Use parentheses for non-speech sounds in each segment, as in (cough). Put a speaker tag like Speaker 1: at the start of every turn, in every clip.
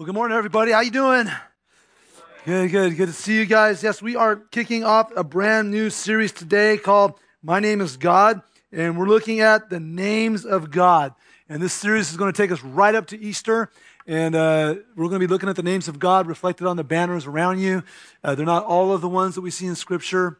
Speaker 1: Well, good morning, everybody. How you doing? Good, good, good to see you guys. Yes, we are kicking off a brand new series today called "My Name Is God," and we're looking at the names of God. And this series is going to take us right up to Easter, and uh, we're going to be looking at the names of God reflected on the banners around you. Uh, they're not all of the ones that we see in Scripture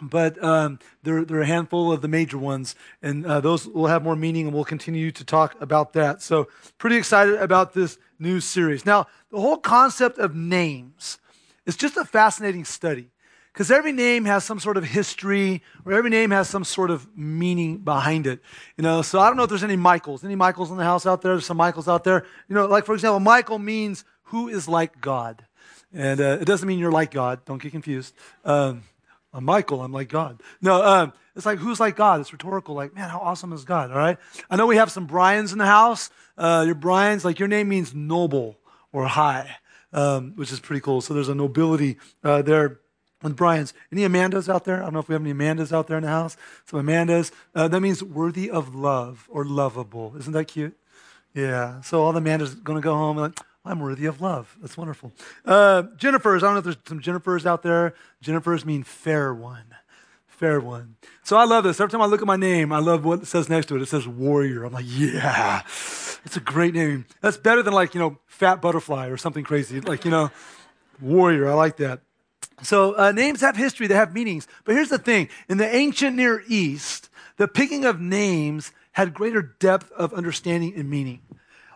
Speaker 1: but um, there, there, are a handful of the major ones, and uh, those will have more meaning, and we'll continue to talk about that. So, pretty excited about this new series. Now, the whole concept of names is just a fascinating study because every name has some sort of history, or every name has some sort of meaning behind it. You know, so I don't know if there's any Michaels. Any Michaels in the house out there? There's some Michaels out there. You know, like for example, Michael means who is like God, and uh, it doesn't mean you're like God. Don't get confused. Um, I'm Michael. I'm like God. No, um, it's like who's like God? It's rhetorical. Like, man, how awesome is God? All right. I know we have some Brian's in the house. Uh, your Brian's like your name means noble or high, um, which is pretty cool. So there's a nobility uh, there with Brian's. Any Amandas out there? I don't know if we have any Amandas out there in the house. Some Amandas. Uh, that means worthy of love or lovable. Isn't that cute? Yeah. So all the Amandas going to go home like, I'm worthy of love. That's wonderful. Uh, Jennifer's, I don't know if there's some Jennifer's out there. Jennifer's mean fair one. Fair one. So I love this. Every time I look at my name, I love what it says next to it. It says warrior. I'm like, yeah, it's a great name. That's better than like, you know, fat butterfly or something crazy. Like, you know, warrior. I like that. So uh, names have history, they have meanings. But here's the thing in the ancient Near East, the picking of names had greater depth of understanding and meaning.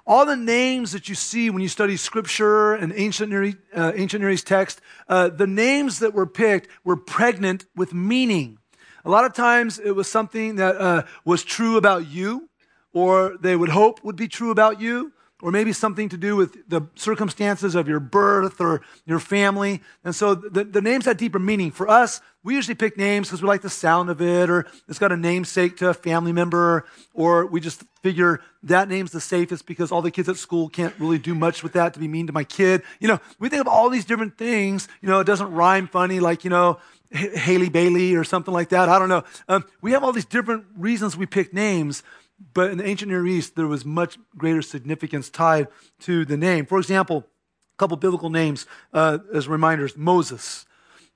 Speaker 1: All the names that you see when you study scripture and ancient Near, uh, ancient Near East text, uh, the names that were picked were pregnant with meaning. A lot of times it was something that uh, was true about you, or they would hope would be true about you or maybe something to do with the circumstances of your birth or your family. And so the, the names had deeper meaning. For us, we usually pick names because we like the sound of it, or it's got a namesake to a family member, or we just figure that name's the safest because all the kids at school can't really do much with that to be mean to my kid. You know, we think of all these different things. You know, it doesn't rhyme funny, like, you know, Haley Bailey or something like that. I don't know. Um, we have all these different reasons we pick names. But in the ancient Near East, there was much greater significance tied to the name. For example, a couple biblical names uh, as reminders Moses.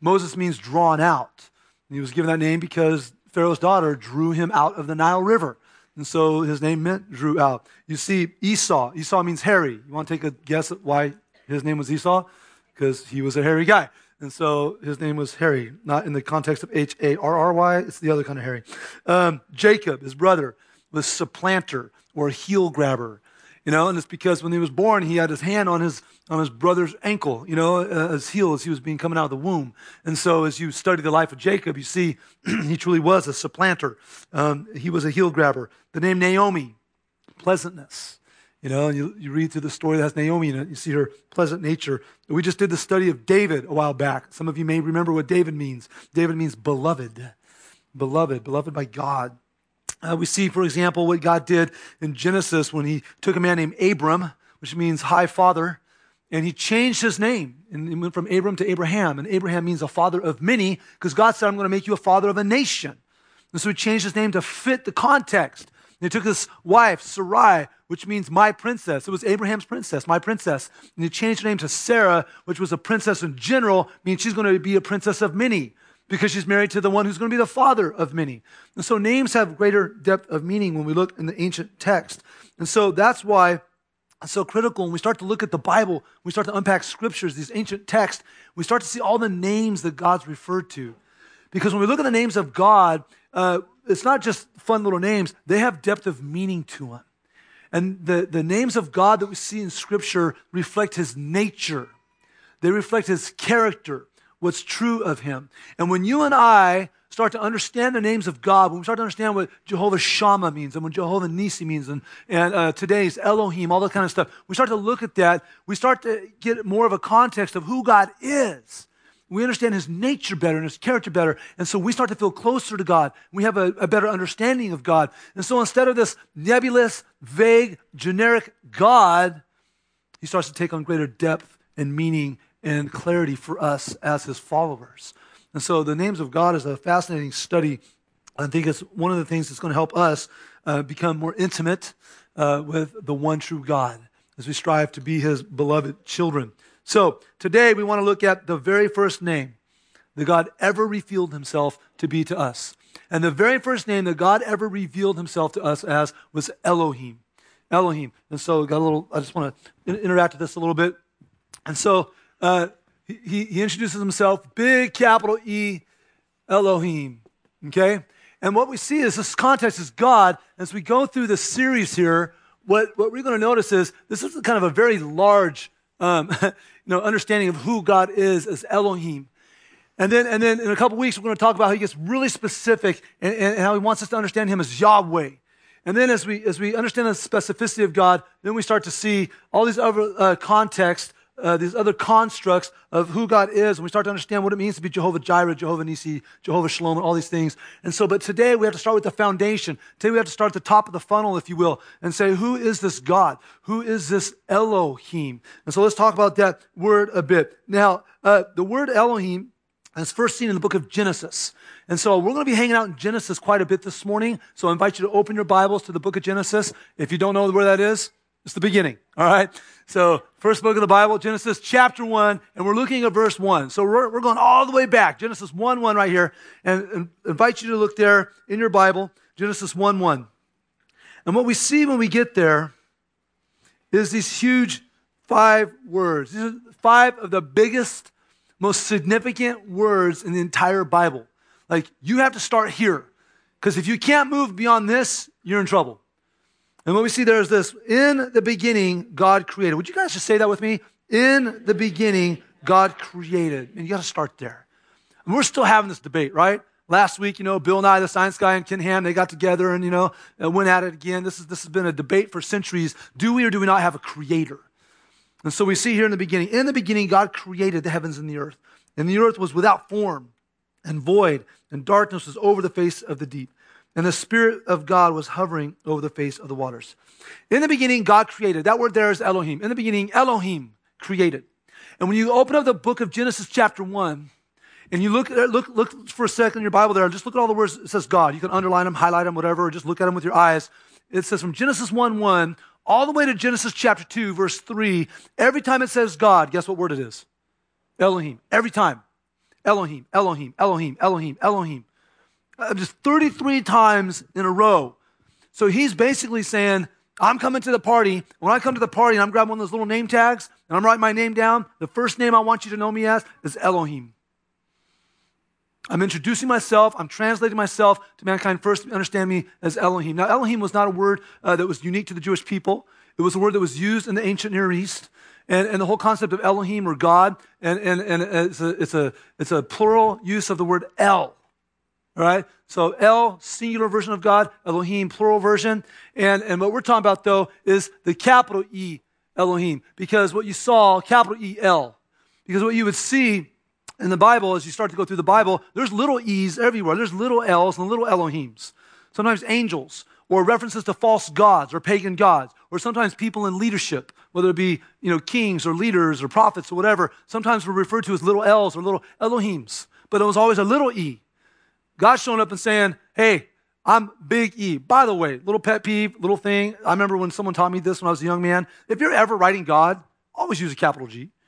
Speaker 1: Moses means drawn out. And he was given that name because Pharaoh's daughter drew him out of the Nile River. And so his name meant drew out. You see, Esau. Esau means hairy. You want to take a guess at why his name was Esau? Because he was a hairy guy. And so his name was Harry, not in the context of H A R R Y. It's the other kind of Harry. Um, Jacob, his brother the supplanter or heel grabber. You know, and it's because when he was born, he had his hand on his on his brother's ankle, you know, uh, his heel as he was being coming out of the womb. And so, as you study the life of Jacob, you see (clears throat) he truly was a supplanter. Um, he was a heel grabber. The name Naomi, pleasantness. You know, and you, you read through the story that has Naomi in it, you see her pleasant nature. We just did the study of David a while back. Some of you may remember what David means. David means beloved, beloved, beloved by God. Uh, we see, for example, what God did in Genesis when he took a man named Abram, which means high father, and he changed his name and he went from Abram to Abraham. And Abraham means a father of many because God said, I'm going to make you a father of a nation. And so he changed his name to fit the context. And he took his wife, Sarai, which means my princess. It was Abraham's princess, my princess. And he changed her name to Sarah, which was a princess in general, means she's going to be a princess of many because she's married to the one who's going to be the father of many. And so names have greater depth of meaning when we look in the ancient text. And so that's why it's so critical when we start to look at the Bible, we start to unpack scriptures, these ancient texts, we start to see all the names that God's referred to. Because when we look at the names of God, uh, it's not just fun little names, they have depth of meaning to them. And the, the names of God that we see in Scripture reflect His nature, they reflect His character, what's true of him. And when you and I start to understand the names of God, when we start to understand what Jehovah Shammah means and what Jehovah Nisi means and, and uh, today's Elohim, all that kind of stuff, we start to look at that, we start to get more of a context of who God is. We understand his nature better and his character better. And so we start to feel closer to God. We have a, a better understanding of God. And so instead of this nebulous, vague, generic God, he starts to take on greater depth and meaning and clarity for us as his followers. And so the names of God is a fascinating study. I think it's one of the things that's going to help us uh, become more intimate uh, with the one true God. as we strive to be his beloved children. So today we want to look at the very first name that God ever revealed himself to be to us. And the very first name that God ever revealed himself to us as was Elohim. Elohim. And so got a little, I just want to interact with this a little bit. And so uh, he, he introduces himself, big capital E, Elohim. Okay? And what we see is this context is God. As we go through this series here, what, what we're going to notice is this is kind of a very large um, (laughs) you know, understanding of who God is as Elohim. And then, and then in a couple weeks, we're going to talk about how he gets really specific and, and, how he wants us to understand him as Yahweh. And then as we, as we understand the specificity of God, then we start to see all these other uh, contexts uh, these other constructs of who God is, and we start to understand what it means to be Jehovah Jireh, Jehovah Nisi, Jehovah Shalom, and all these things. And so, but today we have to start with the foundation. Today we have to start at the top of the funnel, if you will, and say, who is this God? Who is this Elohim? And so let's talk about that word a bit. Now, uh, the word Elohim is first seen in the book of Genesis. And so we're going to be hanging out in Genesis quite a bit this morning. So I invite you to open your Bibles to the book of Genesis. If you don't know where that is, it's the beginning, all right? So, first book of the Bible, Genesis chapter 1, and we're looking at verse 1. So, we're, we're going all the way back, Genesis 1 1 right here, and, and invite you to look there in your Bible, Genesis 1 1. And what we see when we get there is these huge five words. These are five of the biggest, most significant words in the entire Bible. Like, you have to start here, because if you can't move beyond this, you're in trouble. And what we see there is this In the beginning, God created. Would you guys just say that with me? In the beginning, God created. And you got to start there. And we're still having this debate, right? Last week, you know, Bill Nye, the science guy, and Ken Ham, they got together and, you know, uh, went at it again. This, is, this has been a debate for centuries. Do we or do we not have a creator? And so we see here in the beginning, in the beginning, God created the heavens and the earth. And the earth was without form and void, and darkness was over the face of the deep and the Spirit of God was hovering over the face of the waters. In the beginning, God created. That word there is Elohim. In the beginning, Elohim created. And when you open up the book of Genesis, chapter 1, and you look, look, look for a second in your Bible there, and just look at all the words it says God. You can underline them, highlight them, whatever, or just look at them with your eyes. It says from Genesis 1 1 all the way to Genesis chapter 2, verse 3. Every time it says God, guess what word it is? Elohim. Every time. Elohim, Elohim, Elohim, Elohim, Elohim just 33 times in a row. So he's basically saying, I'm coming to the party. When I come to the party and I'm grabbing one of those little name tags and I'm writing my name down, the first name I want you to know me as is Elohim. I'm introducing myself. I'm translating myself to mankind first to understand me as Elohim. Now, Elohim was not a word uh, that was unique to the Jewish people. It was a word that was used in the ancient Near East. And, and the whole concept of Elohim or God, and, and, and it's, a, it's, a, it's a plural use of the word El. All right? So El, singular version of God, Elohim, plural version. And, and what we're talking about, though, is the capital E, Elohim. Because what you saw, capital E, El. Because what you would see in the Bible, as you start to go through the Bible, there's little E's everywhere. There's little L's and little Elohims. Sometimes angels, or references to false gods or pagan gods, or sometimes people in leadership, whether it be you know kings or leaders or prophets or whatever. Sometimes we're referred to as little L's or little Elohims, but it was always a little E. God's showing up and saying, Hey, I'm Big E. By the way, little pet peeve, little thing. I remember when someone taught me this when I was a young man. If you're ever writing God, always use a capital G. (laughs)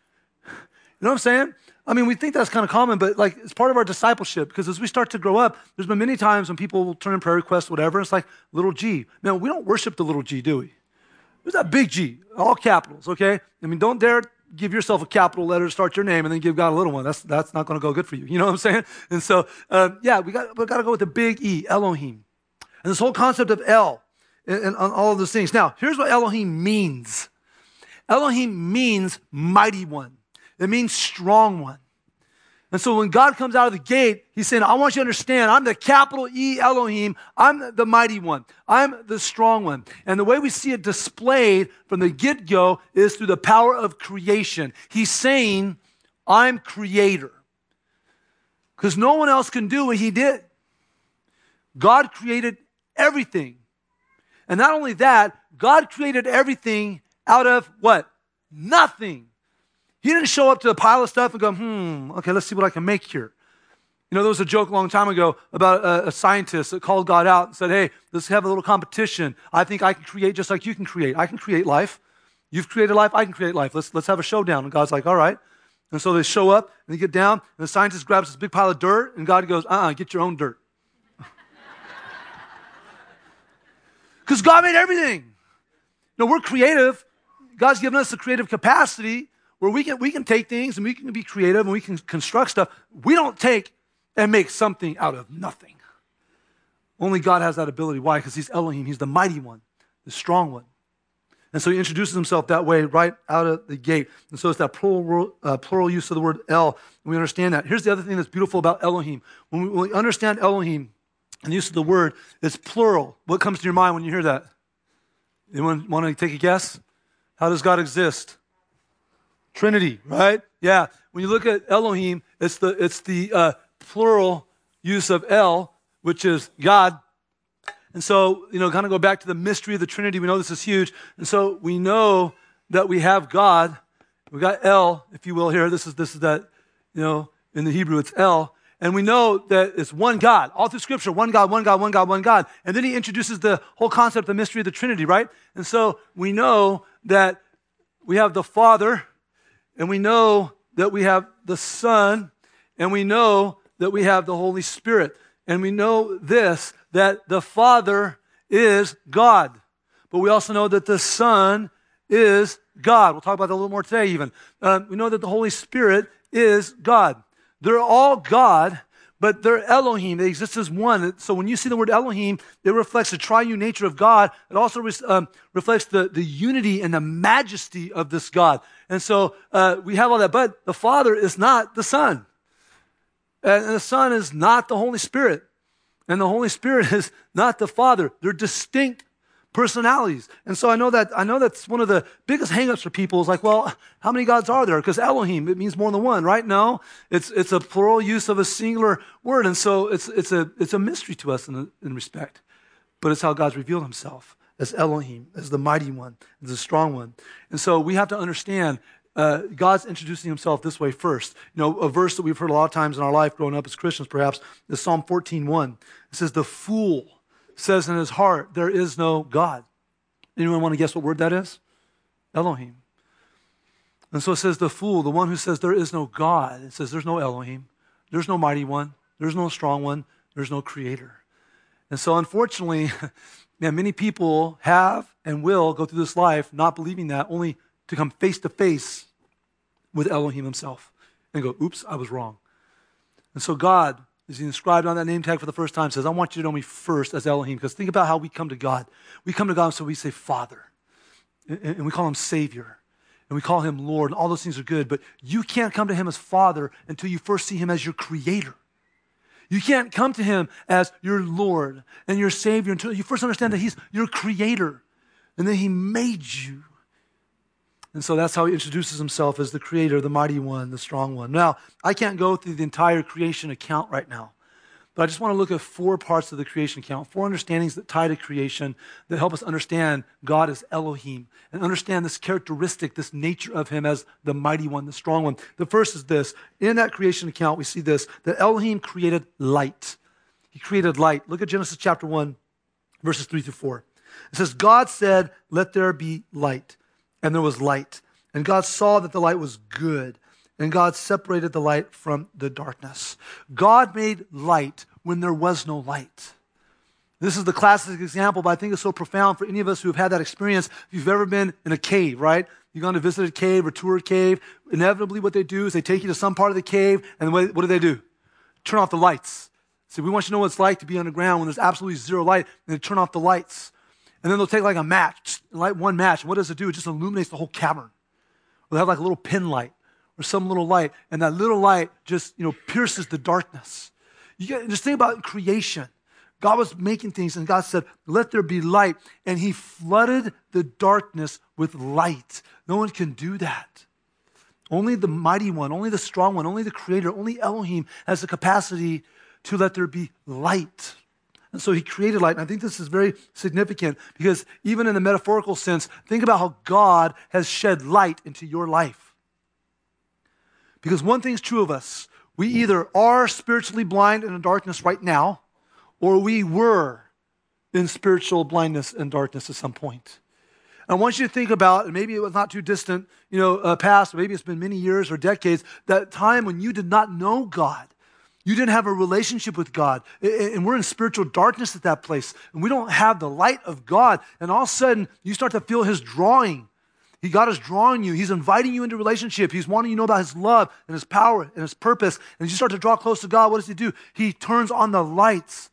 Speaker 1: You know what I'm saying? I mean, we think that's kind of common, but like it's part of our discipleship because as we start to grow up, there's been many times when people will turn in prayer requests, whatever, it's like little g. Now, we don't worship the little g, do we? There's that big G, all capitals, okay? I mean, don't dare give yourself a capital letter to start your name and then give God a little one. That's, that's not going to go good for you. You know what I'm saying? And so, uh, yeah, we got, we got to go with the big E, Elohim. And this whole concept of El and, and all of those things. Now, here's what Elohim means Elohim means mighty one, it means strong one. And so when God comes out of the gate, he's saying, I want you to understand, I'm the capital E Elohim. I'm the mighty one. I'm the strong one. And the way we see it displayed from the get go is through the power of creation. He's saying, I'm creator. Because no one else can do what he did. God created everything. And not only that, God created everything out of what? Nothing. He didn't show up to a pile of stuff and go, hmm, okay, let's see what I can make here. You know, there was a joke a long time ago about a, a, scientist that called God out and said, hey, let's have a little competition. I think I can create just like you can create. I can create life. You've created life, I can create life. Let's, let's have a showdown. And God's like, all right. And so they show up and they get down, and the scientist grabs this big pile of dirt, and God goes, uh uh-uh, uh get your own dirt. (laughs) Because God made everything. No, we're creative. God's given us a creative capacity where we can, we can take things and we can be creative and we can construct stuff. We don't take and make something out of nothing. Only God has that ability. Why? Because He's Elohim, He's the mighty one, the strong one. And so He introduces Himself that way right out of the gate. And so it's that plural, uh, plural use of the word El. We understand that. Here's the other thing that's beautiful about Elohim. When we, when we understand Elohim and the use of the word, it's plural. What comes to your mind when you hear that? Anyone want to take a guess? How does God exist? Trinity, right? Yeah. When you look at Elohim, it's the, it's the uh, plural use of El, which is God. And so, you know, kind of go back to the mystery of the Trinity. We know this is huge. And so we know that we have God. We got El, if you will, here. This is, this is that, you know, in the Hebrew, it's El. And we know that it's one God. All through Scripture, one God, one God, one God, one God. And then he introduces the whole concept, of the mystery of the Trinity, right? And so we know that we have the Father, and we know that we have the Son, and we know that we have the Holy Spirit. And we know this that the Father is God. But we also know that the Son is God. We'll talk about that a little more today, even. Uh, we know that the Holy Spirit is God. They're all God, but they're Elohim. They exist as one. So when you see the word Elohim, it reflects the triune nature of God. It also um, reflects the, the unity and the majesty of this God. And so uh, we have all that. But the Father is not the Son. And the Son is not the Holy Spirit. And the Holy Spirit (laughs) is not the Father. They're distinct personalities. And so I know that I know that's one of the biggest hangups for people is like, well, how many gods are there? Because Elohim, it means more than one, right? No, it's it's a plural use of a singular word. And so it's it's a it's a mystery to us in, in respect. But it's how God's revealed himself as Elohim, as the mighty one, as the strong one. And so we have to understand uh, God's introducing himself this way first. You know, a verse that we've heard a lot of times in our life growing up as Christians, perhaps, is Psalm 14.1. It says, the fool says in his heart, There is no God. Anyone want to guess what word that is? Elohim. And so it says, The fool, the one who says there is no God, it says there's no Elohim, there's no mighty one, there's no strong one, there's no creator. And so unfortunately, (laughs) man, many people have and will go through this life not believing that, only to come face to face with Elohim himself and go, oops, I was wrong. And so God is he inscribed on that name tag for the first time, says, I want you to know me first as Elohim. Because think about how we come to God. We come to God, so we say Father. And we call him Savior. And we call him Lord. And all those things are good. But you can't come to him as Father until you first see him as your Creator. You can't come to him as your Lord and your Savior until you first understand that he's your Creator. And that he made you. And so that's how he introduces himself as the creator, the mighty one, the strong one. Now, I can't go through the entire creation account right now, but I just want to look at four parts of the creation account, four understandings that tie to creation that help us understand God as Elohim and understand this characteristic, this nature of him as the mighty one, the strong one. The first is this in that creation account, we see this that Elohim created light. He created light. Look at Genesis chapter 1, verses 3 through 4. It says, God said, Let there be light and there was light. And God saw that the light was good, and God separated the light from the darkness. God made light when there was no light. This is the classic example, but I think it's so profound for any of us who have had that experience. If you've ever been in a cave, right? You've gone to visit a cave or tour a cave. Inevitably, what they do is they take you to some part of the cave, and what do they do? Turn off the lights. See, we want you to know what it's like to be underground when there's absolutely zero light, and they turn off the lights. And then they'll take like a match, light one match. And what does it do? It just illuminates the whole cavern. They'll have like a little pin light or some little light. And that little light just, you know, pierces the darkness. You get, just think about creation. God was making things and God said, let there be light. And he flooded the darkness with light. No one can do that. Only the mighty one, only the strong one, only the creator, only Elohim has the capacity to let there be light. And so he created light. And I think this is very significant because even in the metaphorical sense, think about how God has shed light into your life. Because one thing's true of us we either are spiritually blind in the darkness right now, or we were in spiritual blindness and darkness at some point. I want you to think about, and maybe it was not too distant, you know, uh, past, maybe it's been many years or decades, that time when you did not know God. You didn't have a relationship with God. And we're in spiritual darkness at that place. And we don't have the light of God. And all of a sudden, you start to feel His drawing. He, God is drawing you. He's inviting you into relationship. He's wanting you to know about His love and His power and His purpose. And as you start to draw close to God, what does He do? He turns on the lights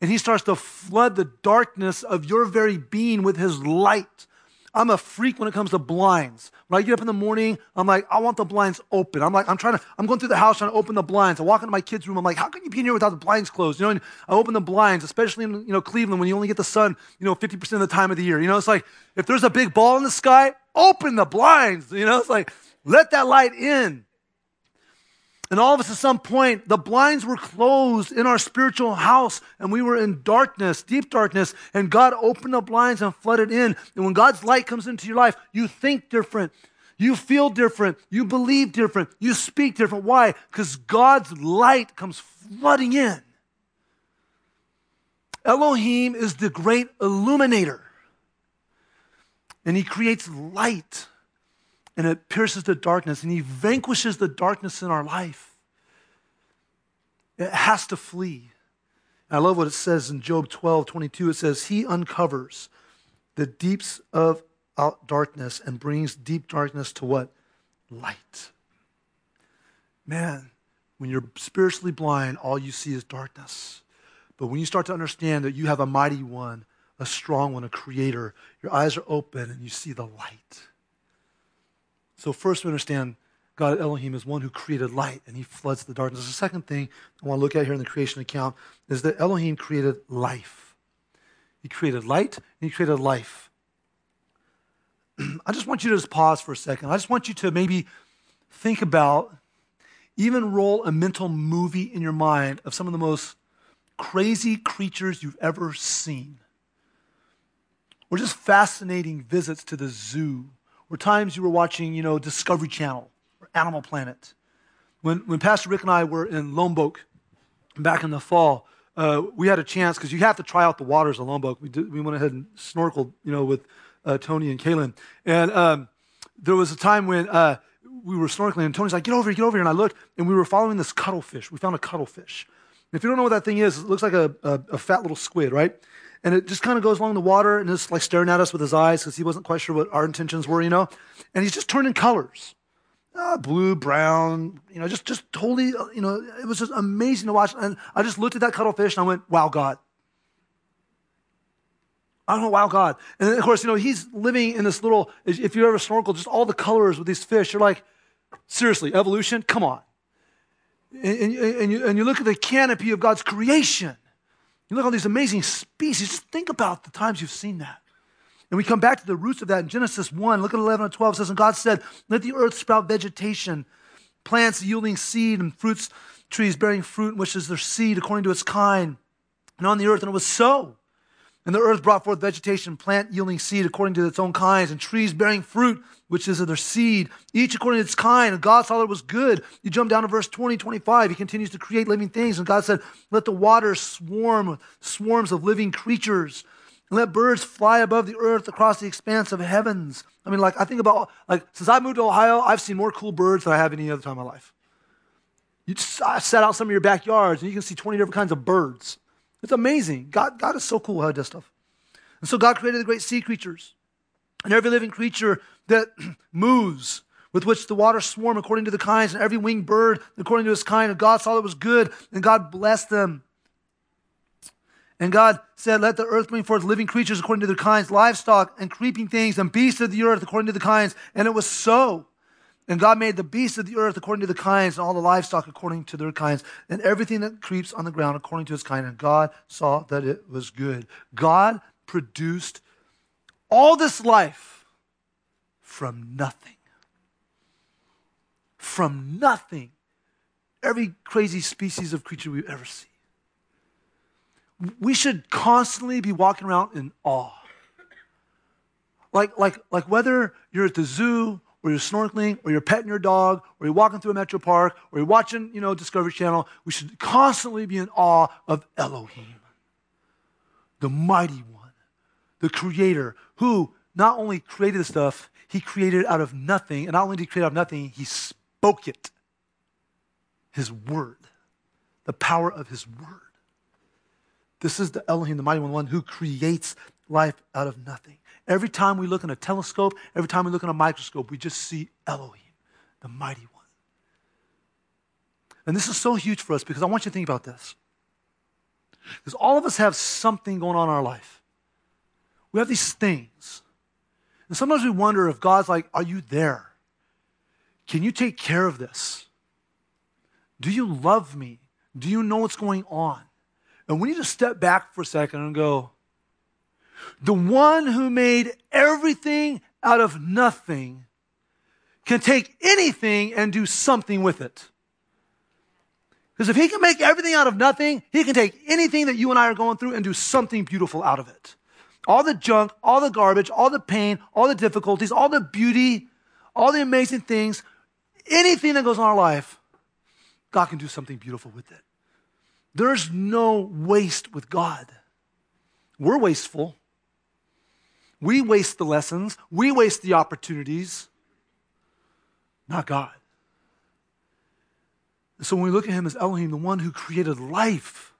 Speaker 1: and He starts to flood the darkness of your very being with His light. I'm a freak when it comes to blinds. When I get up in the morning, I'm like, I want the blinds open. I'm like, I'm trying to, I'm going through the house trying to open the blinds. I walk into my kids' room. I'm like, how can you be in here without the blinds closed? You know, and I open the blinds, especially in, you know, Cleveland when you only get the sun, you know, 50% of the time of the year. You know, it's like, if there's a big ball in the sky, open the blinds. You know, it's like, let that light in. And all of us, at some point, the blinds were closed in our spiritual house, and we were in darkness, deep darkness, and God opened the blinds and flooded in. And when God's light comes into your life, you think different, you feel different, you believe different, you speak different. Why? Because God's light comes flooding in. Elohim is the great illuminator, and He creates light and it pierces the darkness and he vanquishes the darkness in our life. It has to flee. And I love what it says in Job 12 22. It says, He uncovers the deeps of out darkness and brings deep darkness to what? Light. Man, when you're spiritually blind, all you see is darkness. But when you start to understand that you have a mighty one, a strong one, a creator, your eyes are open and you see the light. So, first, we understand God Elohim is one who created light and he floods the darkness. The second thing I want to look at here in the creation account is that Elohim created life. He created light and he created life. (clears throat) I just want you to just pause for a second. I just want you to maybe think about, even roll a mental movie in your mind of some of the most crazy creatures you've ever seen. Or just fascinating visits to the zoo were times you were watching, you know, Discovery Channel or Animal Planet. When, when Pastor Rick and I were in Lombok back in the fall, uh, we had a chance because you have to try out the waters of Lombok. We, did, we went ahead and snorkeled, you know, with uh, Tony and Kaylin. And um, there was a time when uh, we were snorkeling, and Tony's like, "Get over here, get over here!" And I looked, and we were following this cuttlefish. We found a cuttlefish. And if you don't know what that thing is, it looks like a, a, a fat little squid, right? And it just kind of goes along the water and is like staring at us with his eyes because he wasn't quite sure what our intentions were, you know. And he's just turning colors, uh, blue, brown, you know, just just totally, uh, you know, it was just amazing to watch. And I just looked at that cuttlefish and I went, "Wow, God." I don't know, wow, God. And of course, you know, he's living in this little, if you ever snorkel, just all the colors with these fish. You're like, seriously, evolution? Come on. And, and, and, you, and you look at the canopy of God's creation. You look at all these amazing species. Just think about the times you've seen that. And we come back to the roots of that in Genesis 1. Look at 11 and 12. It says, And God said, Let the earth sprout vegetation, plants yielding seed, and fruits, trees bearing fruit, which is their seed according to its kind, and on the earth. And it was so. And the earth brought forth vegetation, plant yielding seed according to its own kinds, and trees bearing fruit, which is of their seed, each according to its kind. And God saw that it was good. You jump down to verse 20, 25. He continues to create living things. And God said, Let the waters swarm with swarms of living creatures. And let birds fly above the earth across the expanse of heavens. I mean, like, I think about, like, since I moved to Ohio, I've seen more cool birds than I have any other time in my life. You just, set out some of your backyards and you can see 20 different kinds of birds. It's amazing. God, God is so cool how he does stuff. And so God created the great sea creatures and every living creature that (clears throat) moves, with which the waters swarm according to the kinds, and every winged bird according to his kind. And God saw that it was good, and God blessed them. And God said, Let the earth bring forth living creatures according to their kinds, livestock and creeping things, and beasts of the earth according to the kinds. And it was so. And God made the beasts of the earth according to the kinds, and all the livestock according to their kinds, and everything that creeps on the ground according to its kind. And God saw that it was good. God produced all this life from nothing. From nothing. Every crazy species of creature we've ever seen. We should constantly be walking around in awe. Like, like, like whether you're at the zoo or you're snorkeling, or you're petting your dog, or you're walking through a metro park, or you're watching, you know, Discovery Channel, we should constantly be in awe of Elohim, the mighty one, the creator, who not only created stuff, he created it out of nothing. And not only did he create out of nothing, he spoke it. His word, the power of his word. This is the Elohim, the mighty one, one who creates life out of nothing. Every time we look in a telescope, every time we look in a microscope, we just see Elohim, the mighty one. And this is so huge for us because I want you to think about this. Because all of us have something going on in our life. We have these things. And sometimes we wonder if God's like, Are you there? Can you take care of this? Do you love me? Do you know what's going on? And we need to step back for a second and go, The one who made everything out of nothing can take anything and do something with it. Because if he can make everything out of nothing, he can take anything that you and I are going through and do something beautiful out of it. All the junk, all the garbage, all the pain, all the difficulties, all the beauty, all the amazing things, anything that goes on in our life, God can do something beautiful with it. There's no waste with God. We're wasteful. We waste the lessons, we waste the opportunities, not God. So when we look at him as Elohim, the one who created life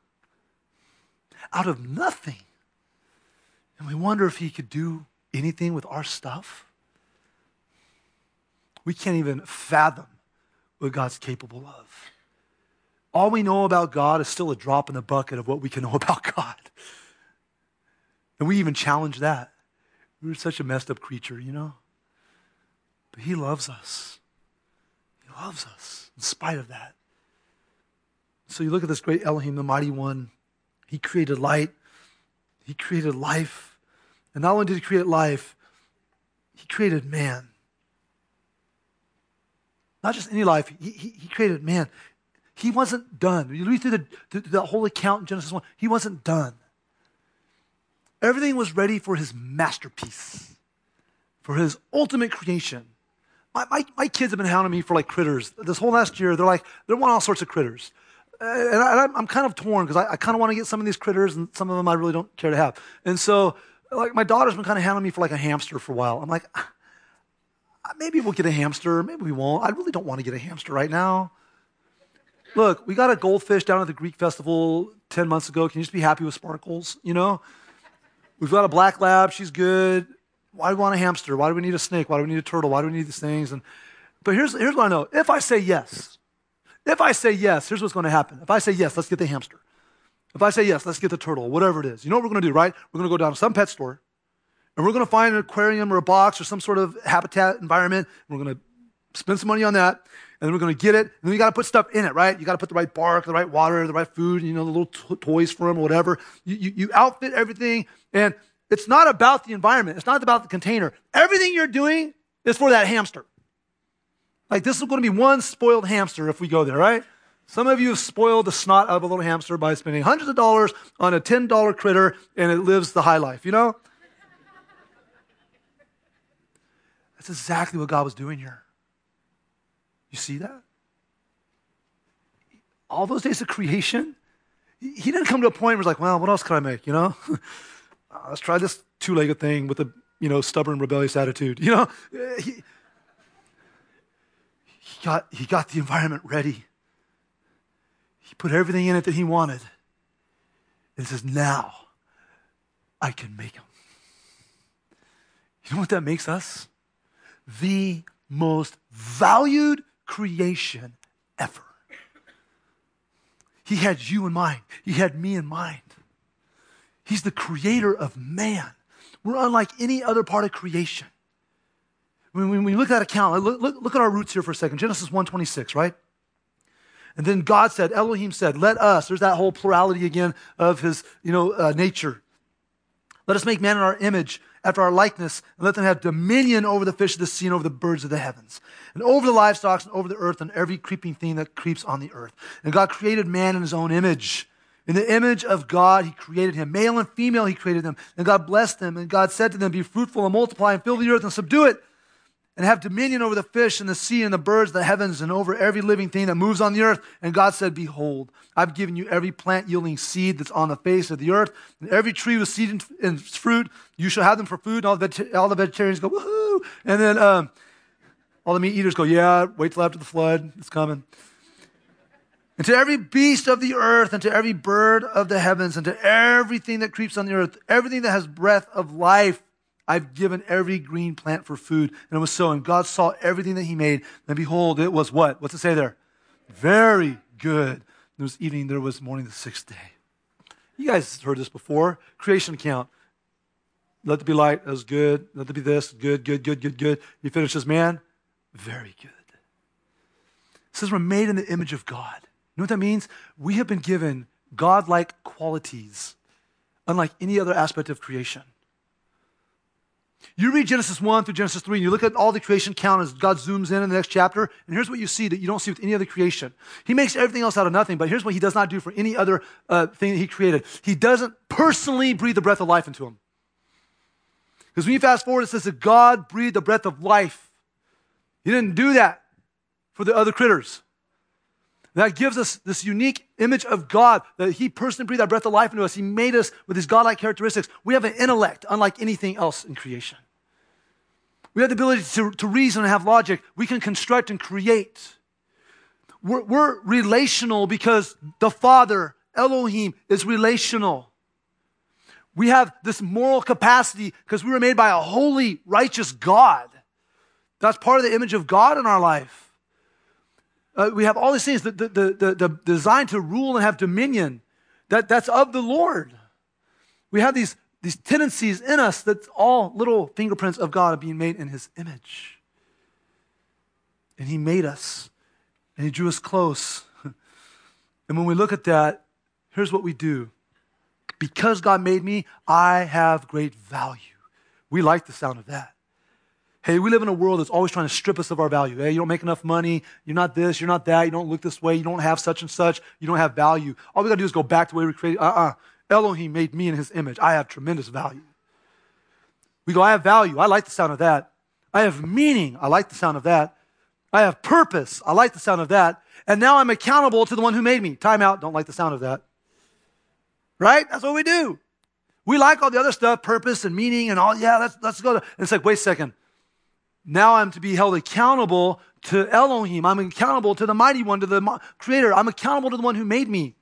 Speaker 1: out of nothing, and we wonder if he could do anything with our stuff, we can't even fathom what God's capable of. All we know about God is still a drop in the bucket of what we can know (laughs) about God. And we even challenge that. We're such a messed up creature, you know? But He loves us. He loves us in spite of that. So you look at this great Elohim, the mighty one. He created light, he created life. And not only did he create life, he created man. Not just any life, he, he, he created man. He wasn't done. You read through the, the, the whole account in Genesis 1, he wasn't done. Everything was ready for his masterpiece, for his ultimate creation. My, my, my kids have been hounding me for like critters. This whole last year, they're like, they want all sorts of critters and I, am kind of torn because I, I kind of want to get some of these critters, and some of them I really don't care to have. And so, like, my daughter's been kind of hounding me for like a hamster for a while. I'm like, ah, maybe we'll get a hamster, maybe we won't. I really don't want to get a hamster right now. Look, we got a goldfish down at the Greek festival 10 months ago. Can you just be happy with sparkles? You know? We've got a black lab, she's good. Why do we want a hamster? Why do we need a snake? Why do we need a turtle? Why do we need these things? And but here's here's what I know. If I say yes, if I say yes, here's what's going to happen. If I say yes, let's get the hamster. If I say yes, let's get the turtle, whatever it is. You know what we're going to do, right? We're going to go down to some pet store and we're going to find an aquarium or a box or some sort of habitat environment. We're going to spend some money on that and then we're going to get it. And then you got to put stuff in it, right? You got to put the right bark, the right water, the right food, you know, the little t- toys for them or whatever. You, you, you outfit everything and it's not about the environment. It's not about the container. Everything you're doing is for that hamster. Like this is going to be one spoiled hamster if we go there, right? Some of you have spoiled the snot out of a little hamster by spending hundreds of dollars on a $10 critter and it lives the high life, you know? That's exactly what God was doing here. You see that? All those days of creation, he didn't come to a point where he's like, well, what else can I make, you know? (laughs) Uh, let's try this two-legged thing with a, you know, stubborn, rebellious attitude. (laughs) You know, he, he got, he got the environment ready. He put everything in it that he wanted. And says, now I can make him. You know what that makes us? The most valued creation ever. He had you in mind, He had me in mind. He's the creator of man. We're unlike any other part of creation. When we look at that account, look, look, look at our roots here for a second. Genesis 1.26, right? And then God said, Elohim said, let us, there's that whole plurality again of his, you know, uh, nature. Let us make man in our image, after our likeness, and let them have dominion over the fish of the sea and over the birds of the heavens, and over the livestock and over the earth and every creeping thing that creeps on the earth. And God created man in his own image. In the image of God, he created him. Male and female, he created them. And God blessed them. And God said to them, Be fruitful and multiply and fill the earth and subdue it and have dominion over the fish and the sea and the birds, the heavens, and over every living thing that moves on the earth. And God said, Behold, I've given you every plant yielding seed that's on the face of the earth, and every tree with seed and, fruit. You shall have them for food. And all the, all the vegetarians go, Woohoo! And then um, all the meat eaters go, Yeah, wait till after the flood. It's coming. And to every beast of the earth, and to every bird of the heavens, and to everything that creeps on the earth, everything that has breath of life, I've given every green plant for food. And it was so. And God saw everything that He made. And behold, it was what? What's it say there? Very good. There was evening, there was morning the sixth day. You guys heard this before. Creation account. Let there be light. That was good. Let there be this. Good, good, good, good, good. You finish this, man. Very good. It says we're made in the image of God. Know what that means? We have been given God-like qualities, unlike any other aspect of creation. You read Genesis 1 through Genesis 3, and you look at all the creation count as God zooms in in the next chapter, and here's what you see that you don't see with any other creation. He makes everything else out of nothing, but here's what he does not do for any other uh, thing that he created. He doesn't personally breathe the breath of life into him. Because when you fast forward, it says that God breathed the breath of life. He didn't do that for the other critters. That gives us this unique image of God that He personally breathed that breath of life into us. He made us with His godlike characteristics. We have an intellect unlike anything else in creation. We have the ability to, to reason and have logic. We can construct and create. We're, we're relational because the Father, Elohim, is relational. We have this moral capacity because we were made by a holy, righteous God. That's part of the image of God in our life. Uh, we have all these things, the, the, the, the, designed to rule and have dominion. That, that's of the Lord. We have these, these tendencies in us that's all little fingerprints of God are being made in his image. And he made us, and he drew us close. (laughs) and when we look at that, here's what we do. Because God made me, I have great value. We like the sound of that. Hey, we live in a world that's always trying to strip us of our value. Hey, you don't make enough money. You're not this. You're not that. You don't look this way. You don't have such and such. You don't have value. All we got to do is go back to the way we created. Uh uh-uh. uh Elohim made me in his image. I have tremendous value. We go, I have value. I like the sound of that. I have meaning. I like the sound of that. I have purpose. I like the sound of that. And now I'm accountable to the one who made me. Time out. Don't like the sound of that. Right? That's what we do. We like all the other stuff, purpose and meaning and all. Yeah, let's, let's go. To, and it's like, wait a second. Now I'm to be held accountable to Elohim. I'm accountable to the mighty one, to the creator. I'm accountable to the one who made me.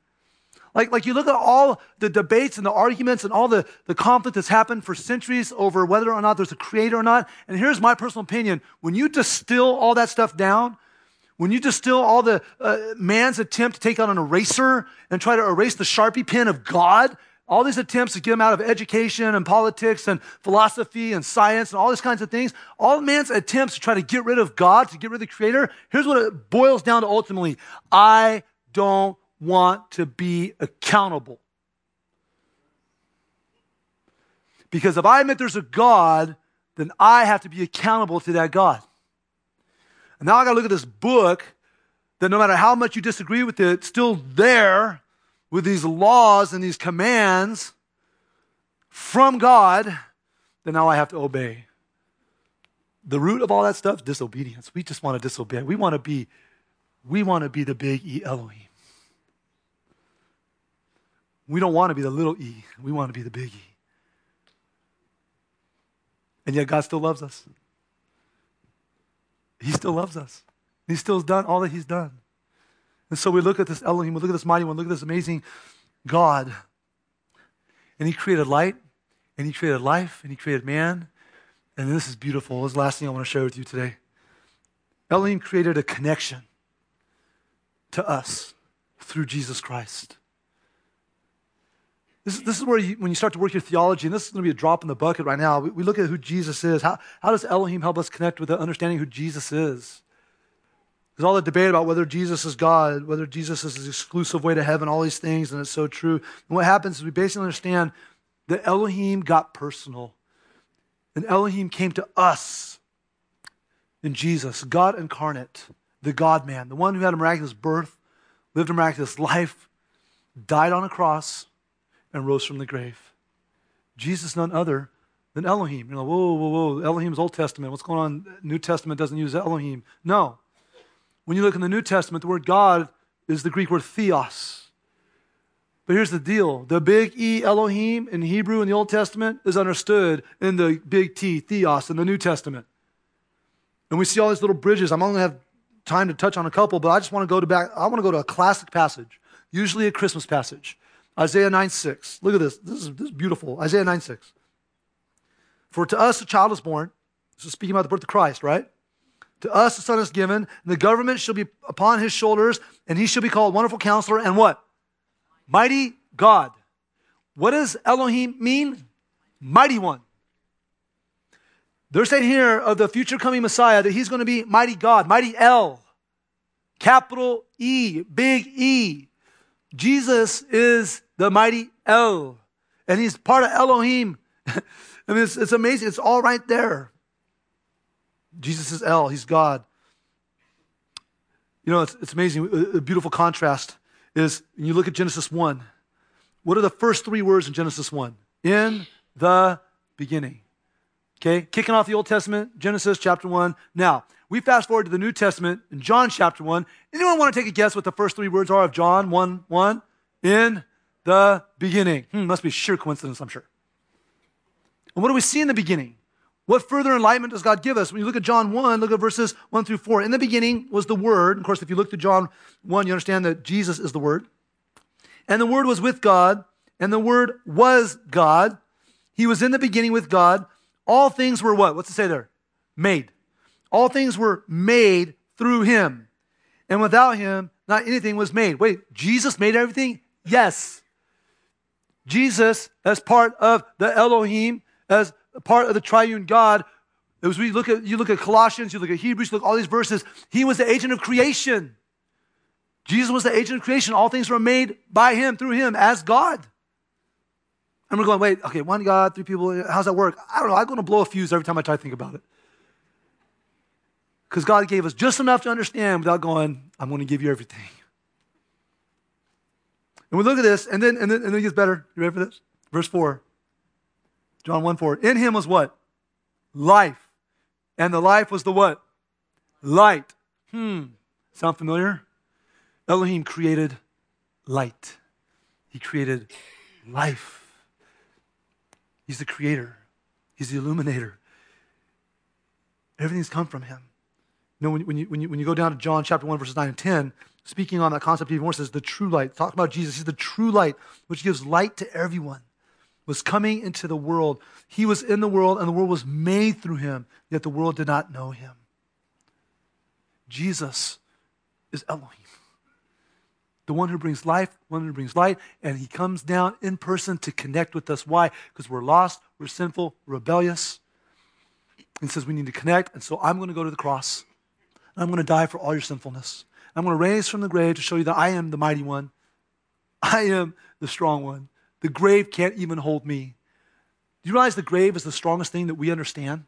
Speaker 1: Like, like you look at all the debates and the arguments and all the, the conflict that's happened for centuries over whether or not there's a creator or not. And here's my personal opinion when you distill all that stuff down, when you distill all the uh, man's attempt to take out an eraser and try to erase the Sharpie pen of God all these attempts to get them out of education and politics and philosophy and science and all these kinds of things, all man's attempts to try to get rid of God, to get rid of the Creator, here's what it boils down to ultimately I don't want to be accountable. Because if I admit there's a God, then I have to be accountable to that God. And now I got to look at this book that no matter how much you disagree with it, it's still there with these laws and these commands from God, then now I have to obey. The root of all that stuff is disobedience. We just want to disobey. We want to be, we want to be the big E Elohim. We don't want to be the little e. We want to be the big E. And yet God still loves us. He still loves us. He still has done all that He's done. And so we look at this Elohim, we look at this mighty one, look at this amazing God. And he created light, and he created life, and he created man. And this is beautiful. This is the last thing I want to share with you today. Elohim created a connection to us through Jesus Christ. This, this is where you, when you start to work your theology, and this is going to be a drop in the bucket right now. We, we look at who Jesus is. How, how does Elohim help us connect with the understanding who Jesus is? There's all the debate about whether Jesus is God, whether Jesus is the exclusive way to heaven, all these things, and it's so true. And what happens is we basically understand that Elohim got personal. And Elohim came to us in Jesus, God incarnate, the God man, the one who had a miraculous birth, lived a miraculous life, died on a cross, and rose from the grave. Jesus, none other than Elohim. You're like, whoa, whoa, whoa. Elohim's Old Testament. What's going on? New Testament doesn't use Elohim. No. When you look in the New Testament, the word God is the Greek word theos. But here's the deal the big E Elohim in Hebrew in the Old Testament is understood in the big T theos in the New Testament. And we see all these little bridges. I'm only going to have time to touch on a couple, but I just want to go to back. I want to go to a classic passage, usually a Christmas passage. Isaiah 9 6. Look at this. This is, this is beautiful. Isaiah 9 6. For to us a child is born. This is speaking about the birth of Christ, right? To us a son is given, and the government shall be upon his shoulders, and he shall be called Wonderful Counselor and what? Mighty God. What does Elohim mean? Mighty One. They're saying here of the future coming Messiah that he's going to be mighty God, mighty El, capital E, big E. Jesus is the mighty El, and he's part of Elohim. (laughs) I mean, it's, it's amazing. It's all right there. Jesus is El, he's God. You know, it's, it's amazing. A, beautiful contrast is when you look at Genesis 1. What are the first three words in Genesis 1? In the beginning. Okay, kicking off the Old Testament, Genesis chapter 1. Now, we fast forward to the New Testament in John chapter 1. Anyone want to take a guess what the first three words are of John 1 1? In the beginning. Hmm, must be sheer coincidence, I'm sure. And what do we see in the beginning? What further enlightenment does God give us? When you look at John 1, look at verses 1 through 4. In the beginning was the Word. Of course, if you look to John 1, you understand that Jesus is the Word. And the Word was with God, and the Word was God. He was in the beginning with God. All things were what? What's it say there? Made. All things were made through him. And without him, not anything was made. Wait, Jesus made everything? Yes. Jesus, as part of the Elohim, as part of the triune God, as we look at you look at Colossians, you look at Hebrews, look at all these verses, he was the agent of creation. Jesus was the agent of creation. All things were made by him, through him, as God. And we're going, wait, okay, one God, three people, how's that work? I don't know. I'm going to blow a fuse every time I try to think about it. Because God gave us just enough to understand without going, I'm going to give you everything. And we look at this, and then, and then, and then it gets better. You ready for this? Verse 4. John 1 4. In him was what? Life. And the life was the what? Light. Hmm. Sound familiar? Elohim created light. He created life. He's the creator, He's the illuminator. Everything's come from Him. You know, when, when, you, when, you, when you go down to John chapter 1, verses 9 and 10, speaking on that concept even more, says the true light. Talk about Jesus. He's the true light, which gives light to everyone. Was coming into the world. He was in the world, and the world was made through him, yet the world did not know him. Jesus is Elohim the one who brings life, the one who brings light, and he comes down in person to connect with us. Why? Because we're lost, we're sinful, rebellious. And says we need to connect, and so I'm going to go to the cross. and I'm going to die for all your sinfulness. I'm going to raise from the grave to show you that I am the mighty one. I am the strong one. The grave can't even hold me. Do you realize the grave is the strongest thing that we understand?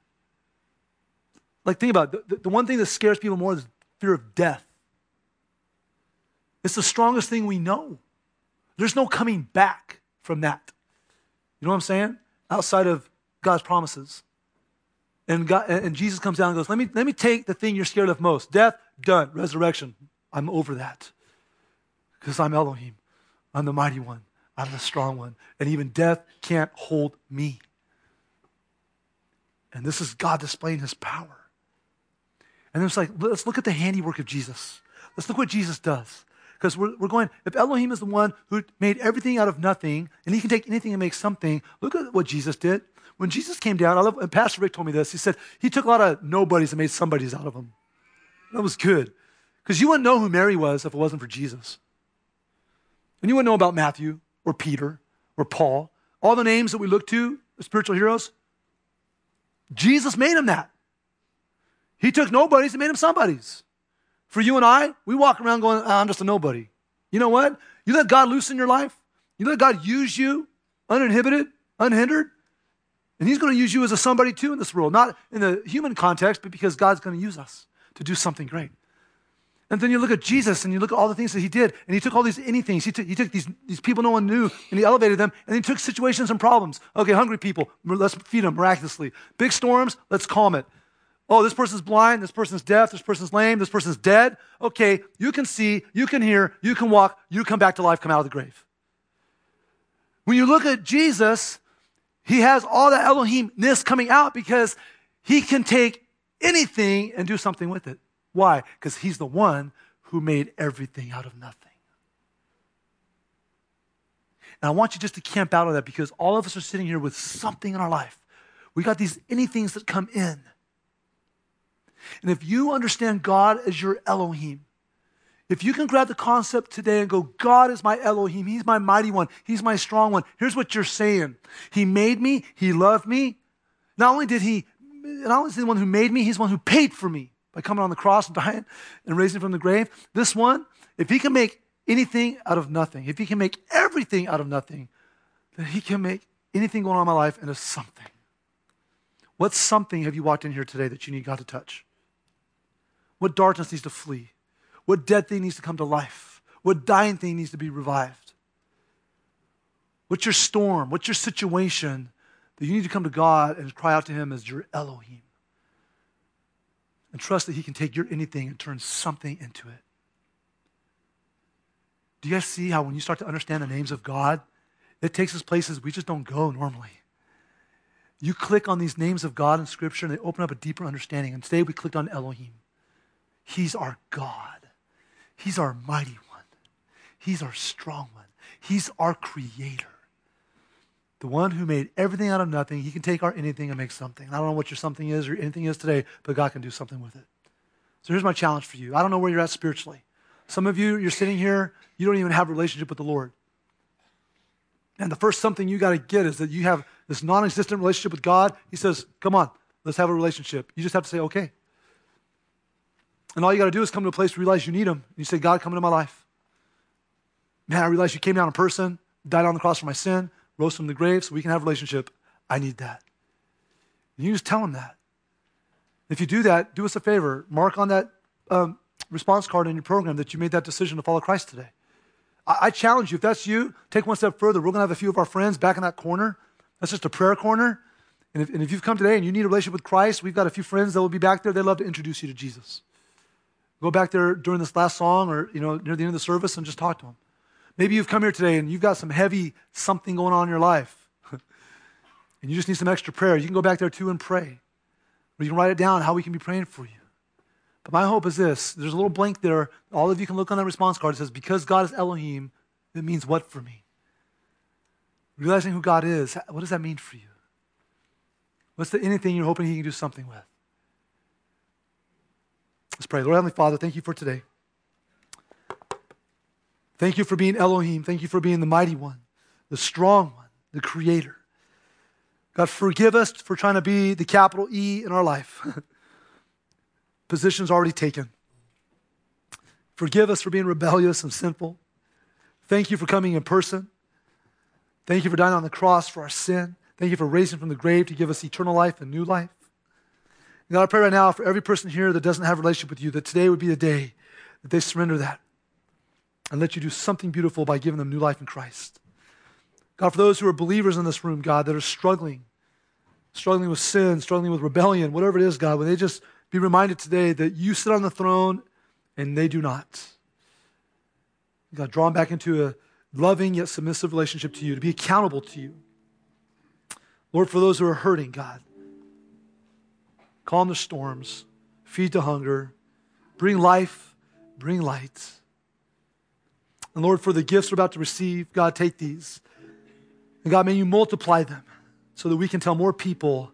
Speaker 1: Like, think about it. The, the, one thing that scares people more is fear of death. It's the strongest thing we know. There's no coming back from that. You know what I'm saying? Outside of God's promises. And, God, and Jesus comes down and goes, let me, let me take the thing you're scared of most death, done. Resurrection, I'm over that. Because I'm Elohim. I'm the mighty one. I'm the strong one. And even death can't hold me. And this is God displaying his power. And it's like, let's look at the handiwork of Jesus. Let's look what Jesus does. Because we're, we're going, if Elohim is the one who made everything out of nothing, and he can take anything and make something, look at what Jesus did. When Jesus came down, I love, and Pastor Rick told me this. He said he took a lot of nobodies and made somebodies out of them. That was good. Because you wouldn't know who Mary was if it wasn't for Jesus. And you wouldn't know about Matthew or Peter or Paul. All the names that we look to, spiritual heroes, Jesus made them that. He took nobodies and made them somebodies. For you and I, we walk around going, oh, I'm just a nobody. You know what? You let God loose in your life, you let God use you uninhibited, unhindered, and He's going to use you as a somebody too in this world, not in the human context, but because God's going to use us to do something great. And then you look at Jesus and you look at all the things that he did. And he took all these anythings. He took, he took these, these people no one knew and he elevated them. And he took situations and problems. Okay, hungry people, let's feed them miraculously. Big storms, let's calm it. Oh, this person's blind, this person's deaf, this person's lame, this person's dead. Okay, you can see, you can hear, you can walk, you come back to life, come out of the grave. When you look at Jesus, he has all that Elohimness coming out because he can take anything and do something with it. Why? Because he's the one who made everything out of nothing. And I want you just to camp out on that because all of us are sitting here with something in our life. We got these anythings that come in. And if you understand God as your Elohim, if you can grab the concept today and go, God is my Elohim, He's my mighty one, He's my strong one, here's what you're saying He made me, He loved me. Not only did He, not only is He the one who made me, He's the one who paid for me by coming on the cross dying and raising from the grave. This one, if He can make anything out of nothing, if He can make everything out of nothing, then He can make anything going on in my life into something. What something have you walked in here today that you need God to touch? What darkness needs to flee? What dead thing needs to come to life? What dying thing needs to be revived? What's your storm? What's your situation that you need to come to God and cry out to Him as your Elohim? And trust that He can take your anything and turn something into it. Do you guys see how when you start to understand the names of God, it takes us places we just don't go normally? You click on these names of God in Scripture and they open up a deeper understanding. And today we clicked on Elohim. He's our God. He's our mighty one. He's our strong one. He's our creator. The one who made everything out of nothing. He can take our anything and make something. I don't know what your something is or anything is today, but God can do something with it. So here's my challenge for you. I don't know where you're at spiritually. Some of you, you're sitting here, you don't even have a relationship with the Lord. And the first something you got to get is that you have this non existent relationship with God. He says, Come on, let's have a relationship. You just have to say, Okay. And all you got to do is come to a place to realize you need Him. And you say, God, come into my life. Man, I realize you came down in person, died on the cross for my sin, rose from the grave so we can have a relationship. I need that. And you just tell Him that. If you do that, do us a favor. Mark on that um, response card in your program that you made that decision to follow Christ today. I, I challenge you, if that's you, take one step further. We're going to have a few of our friends back in that corner. That's just a prayer corner. And if, and if you've come today and you need a relationship with Christ, we've got a few friends that will be back there. They'd love to introduce you to Jesus. Go back there during this last song or, you know, near the end of the service and just talk to them. Maybe you've come here today and you've got some heavy something going on in your life. (laughs) and you just need some extra prayer. You can go back there too and pray. Or you can write it down how we can be praying for you. But my hope is this there's a little blank there. All of you can look on that response card. It says, Because God is Elohim, it means what for me? Realizing who God is, what does that mean for you? What's the anything you're hoping He can do something with? Let's pray. Lord Heavenly Father, thank you for today. Thank you for being Elohim. Thank you for being the mighty one, the strong one, the creator. God, forgive us for trying to be the capital E in our life. (laughs) Positions already taken. Forgive us for being rebellious and sinful. Thank you for coming in person. Thank you for dying on the cross for our sin. Thank you for raising from the grave to give us eternal life and new life. God, I pray right now for every person here that doesn't have a relationship with you, that today would be the day that they surrender that and let you do something beautiful by giving them new life in Christ. God, for those who are believers in this room, God, that are struggling, struggling with sin, struggling with rebellion, whatever it is, God, would they just be reminded today that you sit on the throne and they do not. God, drawn back into a loving yet submissive relationship to you, to be accountable to you. Lord, for those who are hurting, God, calm the storms, feed the hunger, bring life, bring light. And Lord, for the gifts we're about to receive, God, take these. And God, may you multiply them so that we can tell more people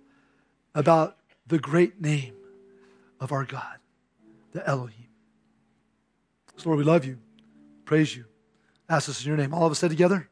Speaker 1: about the great name of our God, the Elohim. So, Lord, we love you, praise you. Ask us in your name. All of us said together.